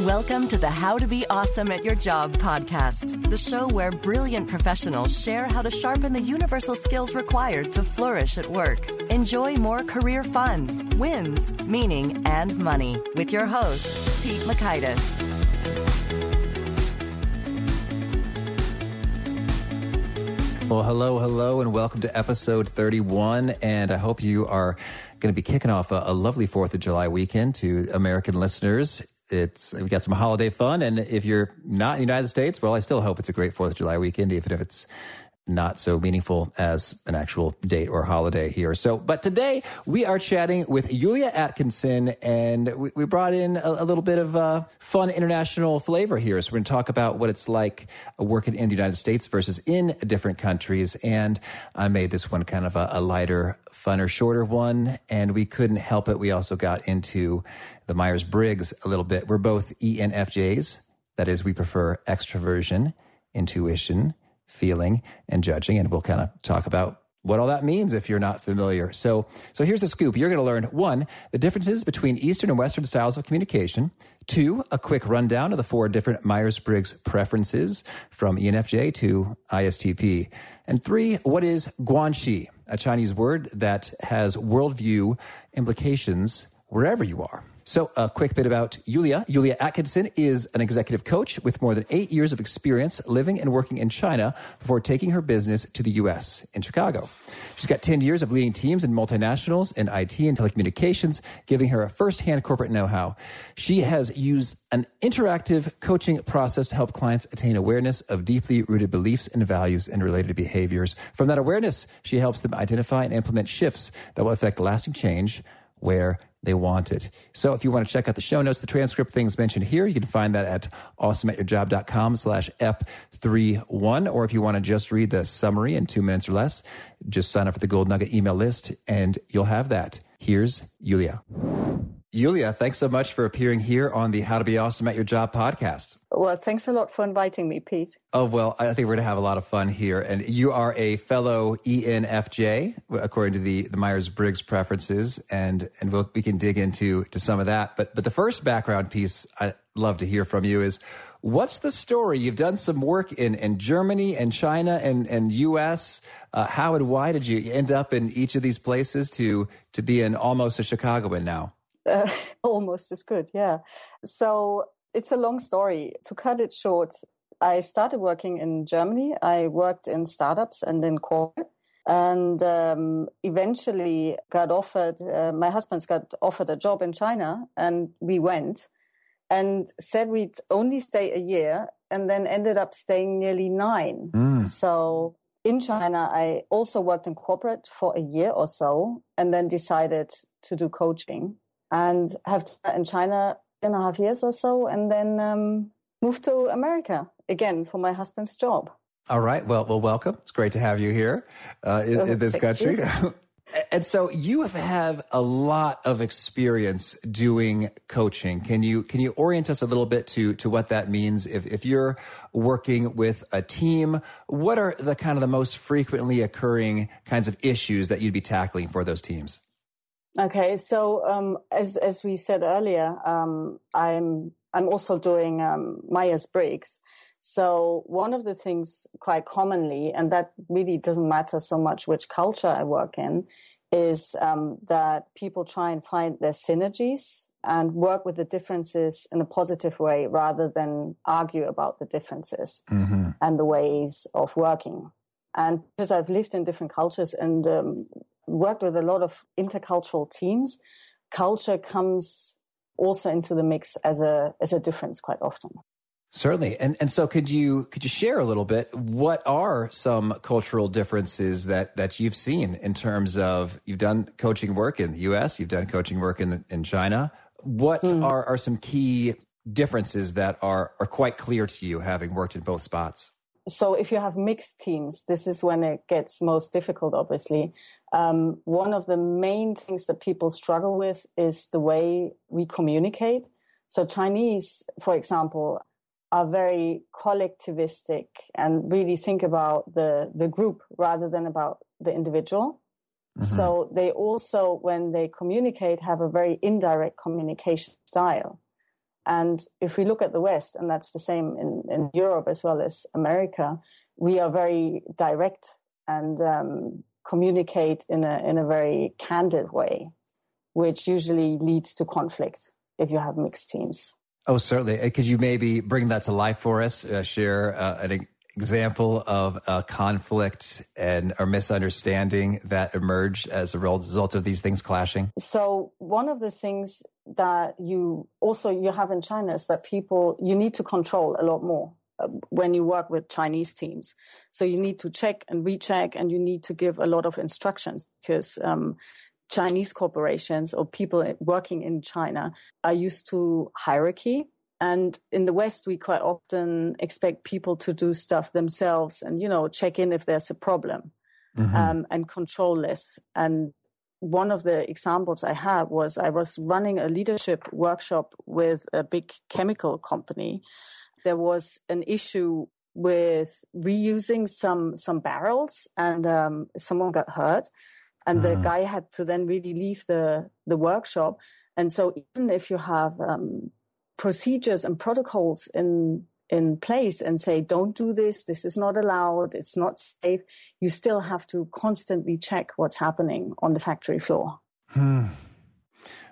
Welcome to the How to Be Awesome at Your Job podcast, the show where brilliant professionals share how to sharpen the universal skills required to flourish at work. Enjoy more career fun, wins, meaning, and money with your host, Pete Mockaitis. Well, hello, hello, and welcome to episode 31. And I hope you are going to be kicking off a, a lovely 4th of July weekend to American listeners it's we've got some holiday fun, and if you're not in the United States, well, I still hope it's a great Fourth of July weekend, even if it's not so meaningful as an actual date or holiday here. So, but today we are chatting with Julia Atkinson, and we, we brought in a, a, little bit of uh, fun international flavor here. So, we're going to talk about what it's like working in the United States versus in different countries. And I made this one kind of a, a lighter, funner, shorter one, and we couldn't help it. We also got into the Myers Briggs a little bit. We're both ENFJs. That is, we prefer extroversion, intuition, feeling, and judging. And we'll kind of talk about what all that means if you're not familiar. So, so here's the scoop. You're going to learn one, the differences between Eastern and Western styles of communication. Two, a quick rundown of the four different Myers Briggs preferences from ENFJ to ISTP. And three, what is Guanxi, a Chinese word that has worldview implications wherever you are. So, a quick bit about Yulia. Yulia Atkinson is an executive coach with more than eight years of experience living and working in China before taking her business to the US in Chicago. She's got 10 years of leading teams in multinationals in IT and telecommunications, giving her a firsthand corporate know how. She has used an interactive coaching process to help clients attain awareness of deeply rooted beliefs and values and related behaviors. From that awareness, she helps them identify and implement shifts that will affect lasting change where they want it. So if you want to check out the show notes, the transcript, things mentioned here, you can find that at awesomeatyourjob.com slash ep31. Or if you want to just read the summary in two minutes or less, just sign up for the Gold Nugget email list and you'll have that. Here's Yulia. Yulia, thanks so much for appearing here on the How to Be Awesome at Your Job podcast. Well, thanks a lot for inviting me, Pete. Oh, well, I think we're going to have a lot of fun here. And you are a fellow ENFJ, according to the, the Myers Briggs preferences. And, and we'll, we can dig into to some of that. But, but the first background piece I'd love to hear from you is what's the story? You've done some work in, in Germany and China and, and US. Uh, how and why did you end up in each of these places to, to be in almost a Chicagoan now? Uh, almost as good, yeah. So it's a long story. To cut it short, I started working in Germany. I worked in startups and in corporate, and um, eventually got offered. Uh, my husband's got offered a job in China, and we went and said we'd only stay a year, and then ended up staying nearly nine. Mm. So in China, I also worked in corporate for a year or so, and then decided to do coaching and have in China and a half years or so, and then um, moved to America again for my husband's job. All right. Well, well, welcome. It's great to have you here uh, in, in, this country. and so you have had a lot of experience doing coaching. Can you can you orient us a little bit to to what that means? If if you're working with a team, what are the kind of the most frequently occurring kinds of issues that you'd be tackling for those teams? Okay, so um, as as we said earlier, um, I'm I'm also doing um, Myers Briggs. So one of the things quite commonly, and that really doesn't matter so much which culture I work in, is um, that people try and find their synergies and work with the differences in a positive way rather than argue about the differences mm-hmm. and the ways of working. And because I've lived in different cultures and um, worked with a lot of intercultural teams, culture comes also into the mix as a as a difference quite often. Certainly. And and so could you could you share a little bit what are some cultural differences that that you've seen in terms of you've done coaching work in the US, you've done coaching work in in China. What mm. are are some key differences that are are quite clear to you having worked in both spots? So if you have mixed teams, this is when it gets most difficult, obviously. Um, one of the main things that people struggle with is the way we communicate. So Chinese, for example, are very collectivistic and really think about the, the group rather than about the individual. Mm-hmm. So they also, when they communicate, have a very indirect communication style. And if we look at the West, and that's the same in, in Europe as well as America, we are very direct and um, communicate in a in a very candid way, which usually leads to conflict if you have mixed teams. Oh, certainly. Uh, could you maybe bring that to life for us? Uh, share uh, an example of a conflict and or misunderstanding that emerged as a result of these things clashing? So one of the things that you also you have in China is that people you need to control a lot more uh, when you work with Chinese teams. So you need to check and recheck, and you need to give a lot of instructions because um, Chinese corporations or people working in China are used to hierarchy. And in the West, we quite often expect people to do stuff themselves and, you know, check in if there's a problem mm-hmm. um, and control less. And one of the examples I had was I was running a leadership workshop with a big chemical company. There was an issue with reusing some some barrels, and um, someone got hurt, and the mm. guy had to then really leave the the workshop. And so even if you have um, procedures and protocols in in place and say don't do this. This is not allowed. It's not safe. You still have to constantly check what's happening on the factory floor. Hmm.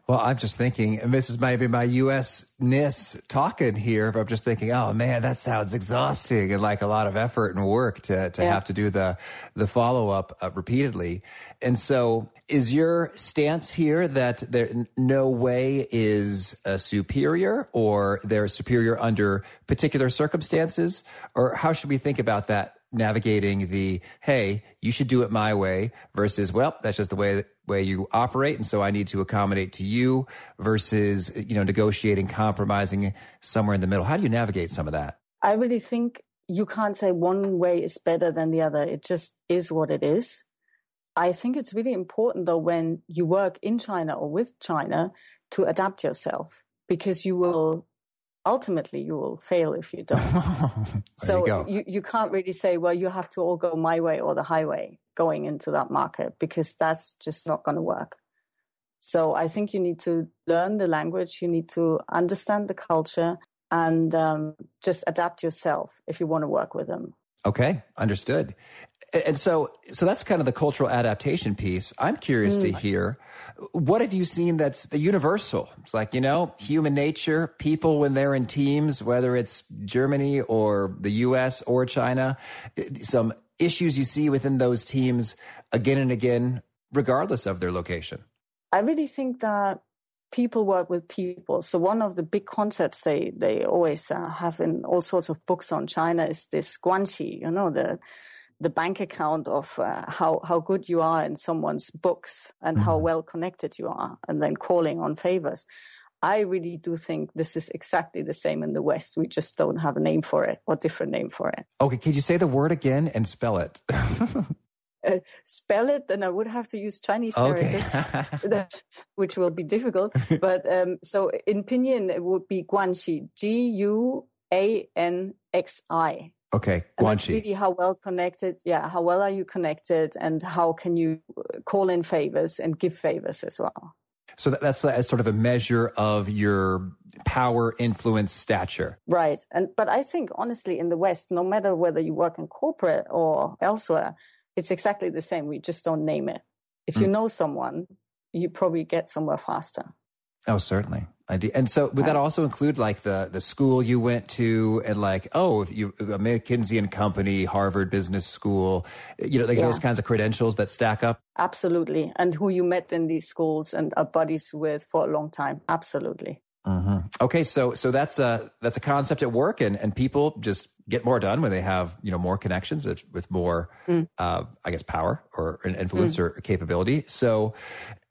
Well, I'm just thinking, and this is maybe my US-ness talking here, but I'm just thinking, oh man, that sounds exhausting and like a lot of effort and work to, to yeah. have to do the, the follow-up uh, repeatedly. And so is your stance here that there no way is a superior or they're superior under particular circumstances? Or how should we think about that navigating the, hey, you should do it my way versus, well, that's just the way way you operate and so i need to accommodate to you versus you know negotiating compromising somewhere in the middle. How do you navigate some of that? I really think you can't say one way is better than the other. It just is what it is. I think it's really important though when you work in china or with china to adapt yourself because you will ultimately you will fail if you don't so you, you, you can't really say well you have to all go my way or the highway going into that market because that's just not going to work. So I think you need to learn the language, you need to understand the culture, and um, just adapt yourself if you want to work with them. Okay, understood. And so, so that's kind of the cultural adaptation piece. I'm curious mm. to hear what have you seen that's the universal? It's like, you know, human nature, people when they're in teams, whether it's Germany or the US or China, some issues you see within those teams again and again, regardless of their location? I really think that people work with people. So one of the big concepts they they always uh, have in all sorts of books on China is this guanxi, you know, the the bank account of uh, how how good you are in someone's books and mm-hmm. how well connected you are, and then calling on favors. I really do think this is exactly the same in the West. We just don't have a name for it or different name for it. Okay, can you say the word again and spell it? uh, spell it, then I would have to use Chinese okay. which will be difficult. But um, so in Pinyin, it would be Guanxi, G U A N X I. Okay, Guanxi. Really how well connected, yeah, how well are you connected and how can you call in favors and give favors as well. So that, that's a, sort of a measure of your power, influence, stature. Right. And but I think honestly in the West, no matter whether you work in corporate or elsewhere, it's exactly the same. We just don't name it. If you mm. know someone, you probably get somewhere faster. Oh, certainly. I do. And so would that also include like the, the school you went to and like, oh, you, a McKinsey and Company, Harvard Business School, you know, like yeah. those kinds of credentials that stack up? Absolutely. And who you met in these schools and are buddies with for a long time. Absolutely. Mm-hmm. Okay, so so that's a that's a concept at work, and and people just get more done when they have you know more connections with more, mm. uh, I guess, power or an influence mm. or capability. So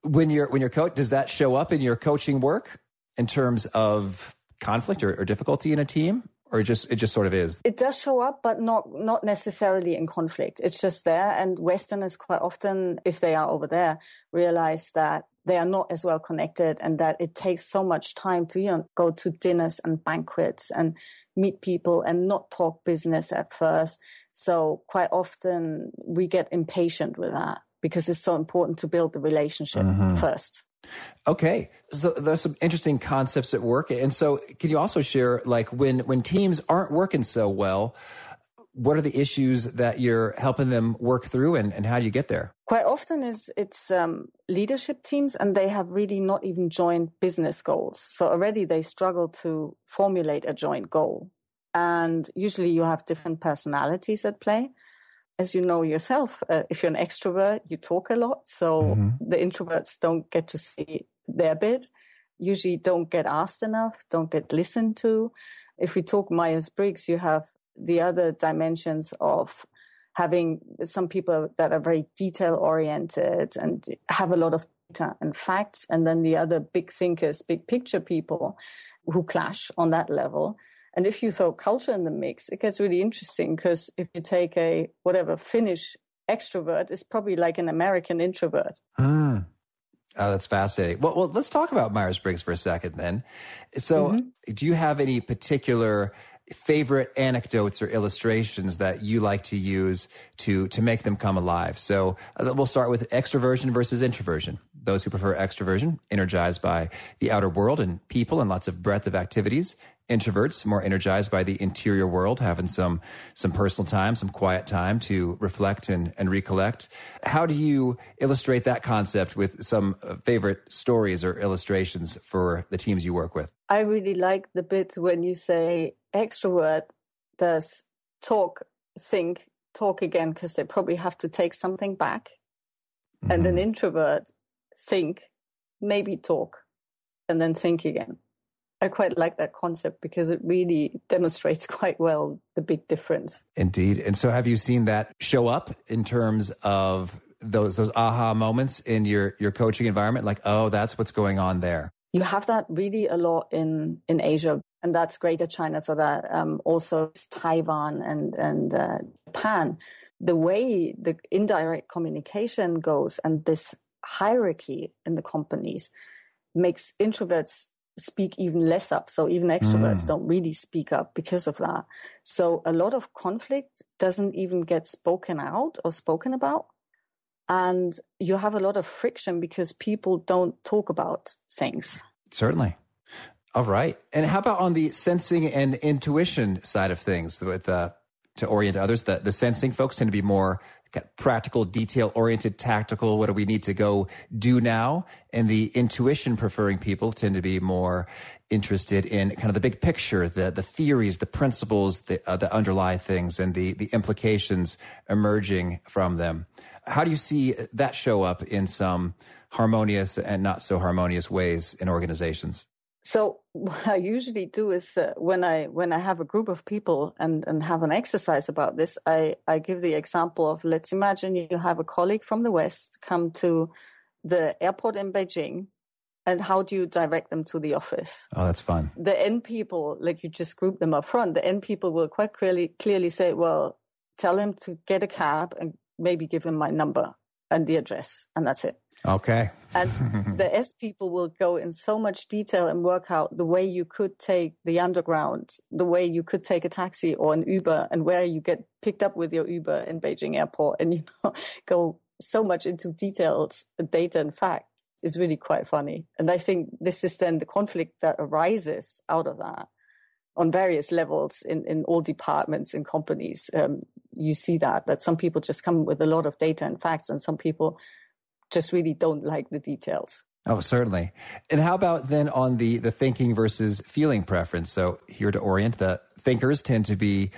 when you're when you're coach, does that show up in your coaching work in terms of conflict or, or difficulty in a team? or it just it just sort of is? It does show up but not not necessarily in conflict. It's just there. And westerners quite often if they are over there realize that they are not as well connected and that it takes so much time to you know go to dinners and banquets and meet people and not talk business at first. So quite often we get impatient with that because it's so important to build the relationship mm-hmm. first Okay, so there's some interesting concepts at work, and so can you also share, like, when when teams aren't working so well, what are the issues that you're helping them work through, and, and how do you get there? Quite often, is it's um, leadership teams, and they have really not even joined business goals. So already they struggle to formulate a joint goal, and usually you have different personalities at play as you know yourself, uh, if you're an extrovert, you talk a lot. So mm-hmm. the introverts don't get to see their bit, usually don't get asked enough, don't get listened to. If we talk Myers Briggs, you have the other dimensions of having some people that are very detail oriented and have a lot of data and facts, and then the other big thinkers, big picture people who clash on that level. And if you throw culture in the mix, it gets really interesting because if you take a whatever Finnish extrovert, it's probably like an American introvert. Hmm. Oh, that's fascinating. Well, well, let's talk about Myers Briggs for a second then. So, mm-hmm. do you have any particular favorite anecdotes or illustrations that you like to use to to make them come alive? So, uh, we'll start with extroversion versus introversion. Those who prefer extroversion, energized by the outer world and people and lots of breadth of activities, introverts more energized by the interior world having some some personal time some quiet time to reflect and, and recollect how do you illustrate that concept with some favorite stories or illustrations for the teams you work with i really like the bit when you say extrovert does talk think talk again because they probably have to take something back mm-hmm. and an mm-hmm. introvert think maybe talk and then think again I quite like that concept because it really demonstrates quite well the big difference. Indeed. And so have you seen that show up in terms of those those aha moments in your your coaching environment like oh that's what's going on there. You have that really a lot in in Asia and that's Greater China so that um, also Taiwan and and uh, Japan the way the indirect communication goes and this hierarchy in the companies makes introverts speak even less up. So even extroverts mm. don't really speak up because of that. So a lot of conflict doesn't even get spoken out or spoken about. And you have a lot of friction because people don't talk about things. Certainly. All right. And how about on the sensing and intuition side of things with uh, to orient others? The, the sensing folks tend to be more practical, detail oriented, tactical. What do we need to go do now? And the intuition preferring people tend to be more interested in kind of the big picture, the the theories, the principles that, uh, that underlie things, and the the implications emerging from them. How do you see that show up in some harmonious and not so harmonious ways in organizations? So what I usually do is uh, when I when I have a group of people and and have an exercise about this, I I give the example of let's imagine you have a colleague from the west come to the airport in Beijing, and how do you direct them to the office? Oh, that's fun. The N people, like you just group them up front. The N people will quite clearly clearly say, well, tell him to get a cab and maybe give him my number and the address, and that's it. Okay. and the S people will go in so much detail and work out the way you could take the underground, the way you could take a taxi or an Uber, and where you get picked up with your Uber in Beijing airport, and you know go so much into detailed data and fact is really quite funny. And I think this is then the conflict that arises out of that on various levels in, in all departments in companies. Um, you see that that some people just come with a lot of data and facts, and some people just really don't like the details. Oh, certainly. And how about then on the the thinking versus feeling preference? So here to orient, the thinkers tend to be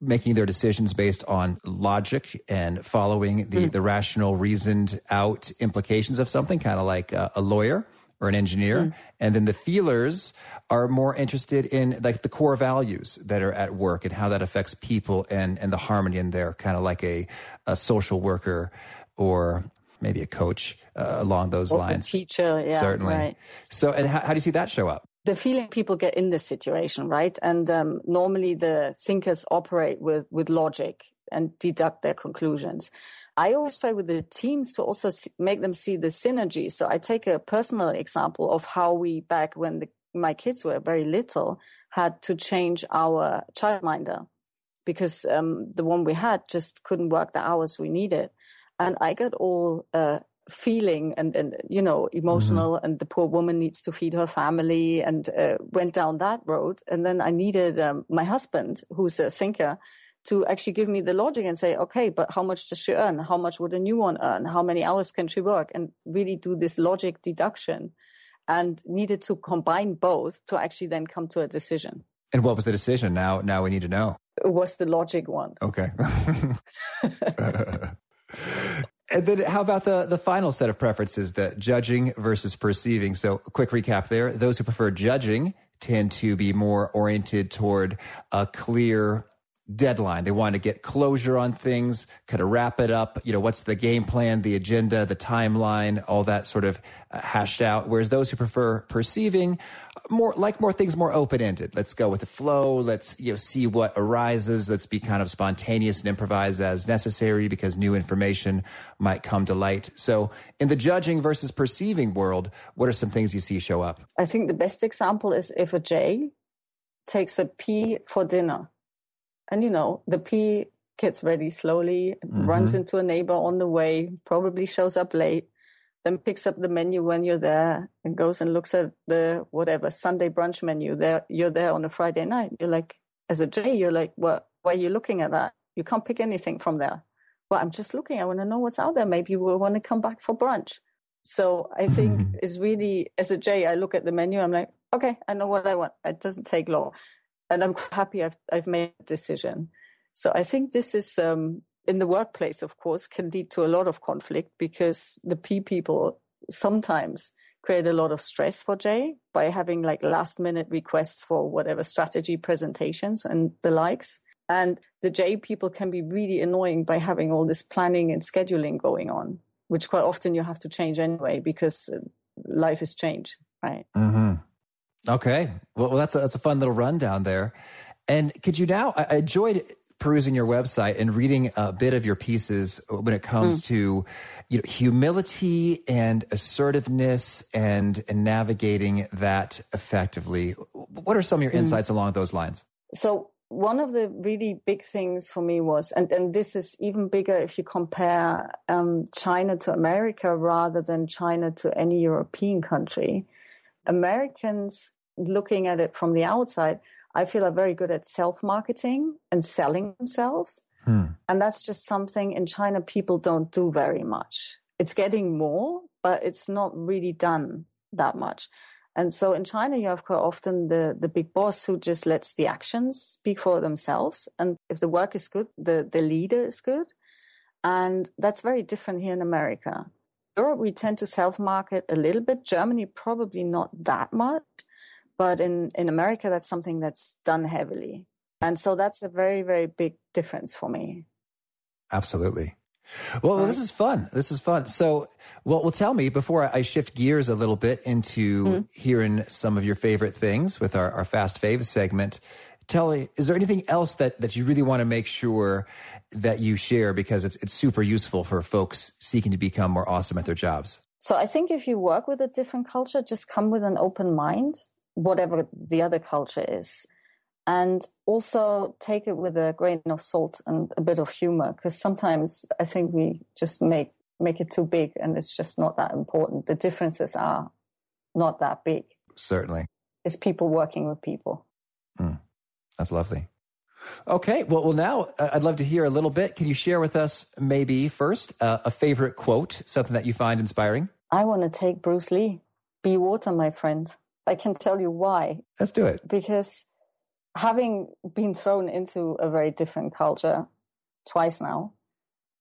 making their decisions based on logic and following the, mm. the rational, reasoned out implications of something, kind of like a, a, lawyer or an engineer. Mm. And then the feelers are more interested in like the core values that are at work and how that affects people and, and the harmony in there, kind of like a, a social worker or maybe a coach uh, along those or lines. teacher, yeah, certainly. Right. So, and how, how, do you see that show up? The feeling people get in this situation, right? And um, normally the thinkers operate with with logic and deduct their conclusions. I always try with the teams to also make them see the synergy. So I take a personal example of how we back when the, my kids were very little had to change our childminder because um, the one we had just couldn't work the hours we needed and I got all uh, feeling and, and you know emotional mm-hmm. and the poor woman needs to feed her family and uh, went down that road. And then i needed um, my husband who's a thinker to actually give me the logic and say okay but how much does she earn? How much would a new one earn? How many hours can she work? And really do this logic deduction and needed to combine both to actually then come to a decision. And what was the decision? Now now we need to know. It was the logic one. Okay And then how about the, the final set of preferences, the judging versus perceiving? So quick recap there. Those who prefer judging tend to be more oriented toward a clear deadline. They want to get closure on things, kind of wrap it up. You know, what's the game plan, the agenda, the timeline, all that sort of hashed out. Whereas those who prefer perceiving, more like more things more open ended. Let's go with the flow. Let's you know see what arises. Let's be kind of spontaneous and improvise as necessary because new information might come to light. So, in the judging versus perceiving world, what are some things you see show up? I think the best example is if a J takes a P for dinner and you know, the P gets ready slowly, mm-hmm. runs into a neighbor on the way, probably shows up late, then picks up the menu when you're there and goes and looks at the whatever Sunday brunch menu. There, you're there on a Friday night. You're like, as a J, you're like, well, why are you looking at that? You can't pick anything from there. Well, I'm just looking. I want to know what's out there. Maybe we'll want to come back for brunch. So I think mm-hmm. it's really, as a J, I look at the menu. I'm like, okay, I know what I want. It doesn't take long and I'm happy I've, I've made a decision. So I think this is um, in the workplace, of course, can lead to a lot of conflict because the P people sometimes create a lot of stress for J by having like last minute requests for whatever strategy presentations and the likes. And the J people can be really annoying by having all this planning and scheduling going on, which quite often you have to change anyway because uh, life is changed, right? Mm-hmm. Okay. Well, that's a, that's a fun little rundown there. And could you now, I, enjoyed perusing your website and reading a bit of your pieces when it comes mm. to you know, humility and assertiveness and, and navigating that effectively. What are some of your mm. insights along those lines? So one of the really big things for me was, and, and this is even bigger if you compare um, China to America rather than China to any European country. Americans looking at it from the outside, I feel are very good at self marketing and selling themselves. Hmm. And that's just something in China people don't do very much. It's getting more, but it's not really done that much. And so in China, you have quite often the, the big boss who just lets the actions speak for themselves. And if the work is good, the, the leader is good. And that's very different here in America. Europe, we tend to self market a little bit. Germany, probably not that much. But in, in America, that's something that's done heavily. And so that's a very, very big difference for me. Absolutely. Well, this is fun. This is fun. So, well, well, tell me before I shift gears a little bit into mm-hmm. hearing some of your favorite things with our, our fast faves segment. Tell me, is there anything else that, that you really want to make sure that you share because it's, it's super useful for folks seeking to become more awesome at their jobs? So I think if you work with a different culture, just come with an open mind whatever the other culture is. And also take it with a grain of salt and a bit of humor, because sometimes I think we just make make it too big and it's just not that important. The differences are not that big. Certainly. It's people working with people. Mm, that's lovely. Okay, well, well, now uh, I'd love to hear a little bit. Can you share with us, maybe first, uh, a favorite quote, something that you find inspiring? I want to take Bruce Lee. Be water, my friend. I can tell you why. Let's do it. Because having been thrown into a very different culture twice now,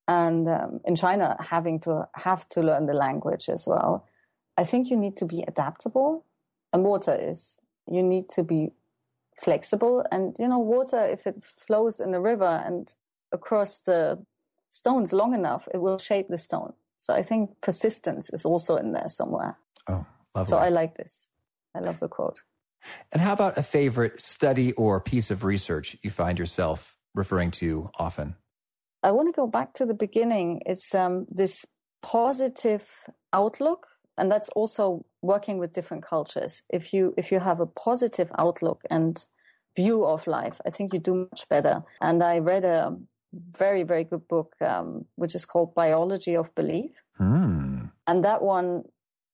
and um, in China having to have to learn the language as well, I think you need to be adaptable. And water is you need to be flexible. And you know, water if it flows in the river and across the stones long enough, it will shape the stone. So I think persistence is also in there somewhere. Oh, lovely. So I like this. I love the quote. And how about a favorite study or piece of research you find yourself referring to often? I want to go back to the beginning. It's um, this positive outlook, and that's also working with different cultures. If you if you have a positive outlook and view of life, I think you do much better. And I read a very very good book, um, which is called Biology of Belief. Mm. And that one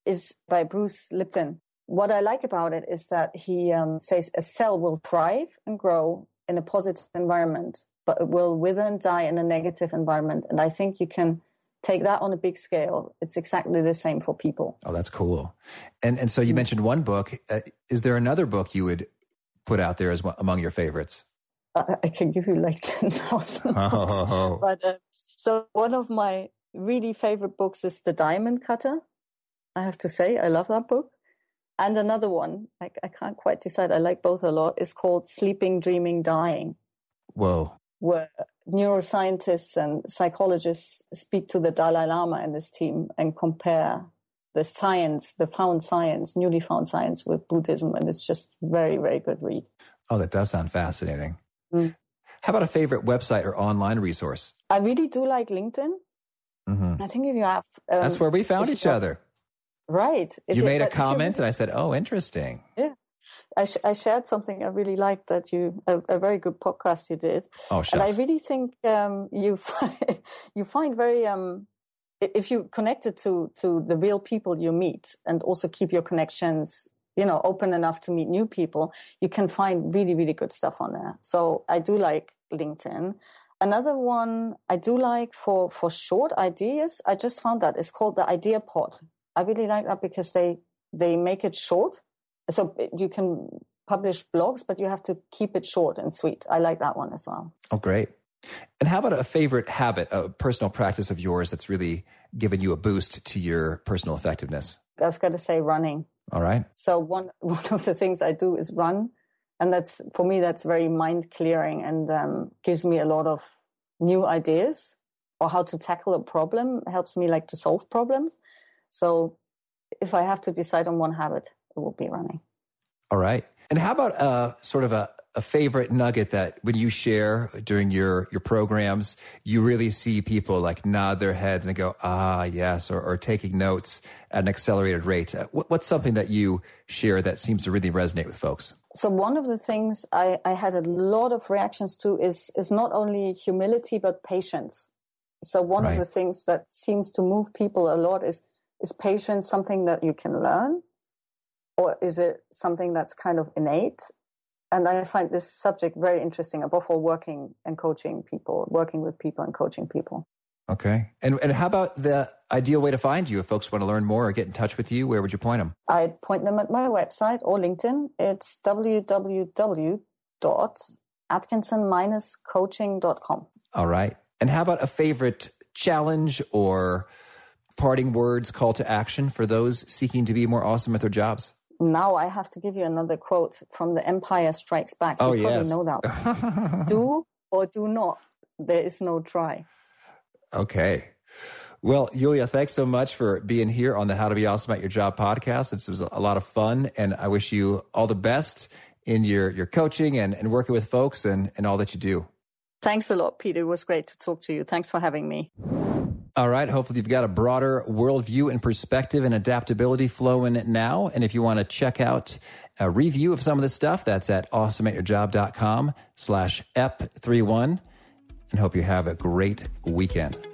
is by Bruce Lipton. What I like about it is that he um, says a cell will thrive and grow in a positive environment, but it will wither and die in a negative environment. And I think you can take that on a big scale. It's exactly the same for people. Oh, that's cool. And and so you mm. mentioned one book. Uh, is there another book you would put out there as among your favorites? I, I can give you like ten thousand. Oh. But uh, so one of my really favorite books is The Diamond Cutter. I have to say, I love that book. And another one, I, I can't quite decide. I like both a lot. Is called Sleeping, Dreaming, Dying. Whoa. Where neuroscientists and psychologists speak to the Dalai Lama and his team and compare the science, the found science, newly found science with Buddhism. And it's just very, very good read. Oh, that does sound fascinating. Mm. How about a favorite website or online resource? I really do like LinkedIn. Mm-hmm. I think if you have. Um, That's where we found each other. Right. If you, you made a comment, and I said, "Oh, interesting." Yeah, I, sh- I shared something I really liked that you a, a, very good podcast you did. Oh, shucks. and I really think um, you find, you find very um, if you connect it to to the real people you meet and also keep your connections you know open enough to meet new people you can find really really good stuff on there so i do like linkedin another one i do like for for short ideas i just found that it's called the idea pod I really like that because they they make it short, so you can publish blogs, but you have to keep it short and sweet. I like that one as well. Oh, great! And how about a favorite habit, a personal practice of yours that's really given you a boost to your personal effectiveness? I've got to say running. All right. So one one of the things I do is run, and that's for me that's very mind clearing and um, gives me a lot of new ideas or how to tackle a problem. Helps me like to solve problems. So if I have to decide on one habit, it will be running. All right. And how about uh, sort of a, a favorite nugget that when you share during your, your programs, you really see people like nod their heads and go, ah, yes, or, or taking notes at an accelerated rate? Uh, what, what's something that you share that seems to really resonate with folks? So one of the things I, I had a lot of reactions to is, is not only humility, but patience. So one right. of the things that seems to move people a lot is is patience something that you can learn? Or is it something that's kind of innate? And i find this subject very interesting above all working and coaching people working with people and coaching people. Okay. And and how about the ideal way to find you? If folks want to learn more or get in touch with you where would you point them i'd point them at my website or linkedin. It's www.atkinson-coaching.com all right. And how about a favorite challenge or parting words, call to action for those seeking to be more awesome at their jobs? Now I have to give you another quote from The Empire Strikes Back. Oh, you oh, probably yes. know that. do or do not. There is no try. Okay. Well, Julia, thanks so much for being here on the How to Be Awesome at Your Job podcast. This was a lot of fun, and I wish you all the best in your, your coaching and, and working with folks and, and all that you do. Thanks a lot, Peter. It was great to talk to you. Thanks for having me. All right. Hopefully, you've got a broader worldview and perspective and adaptability flowing now. And if you want to check out a review of some of this stuff, that's at awesomeatyourjob.com slash ep31. And hope you have a great weekend.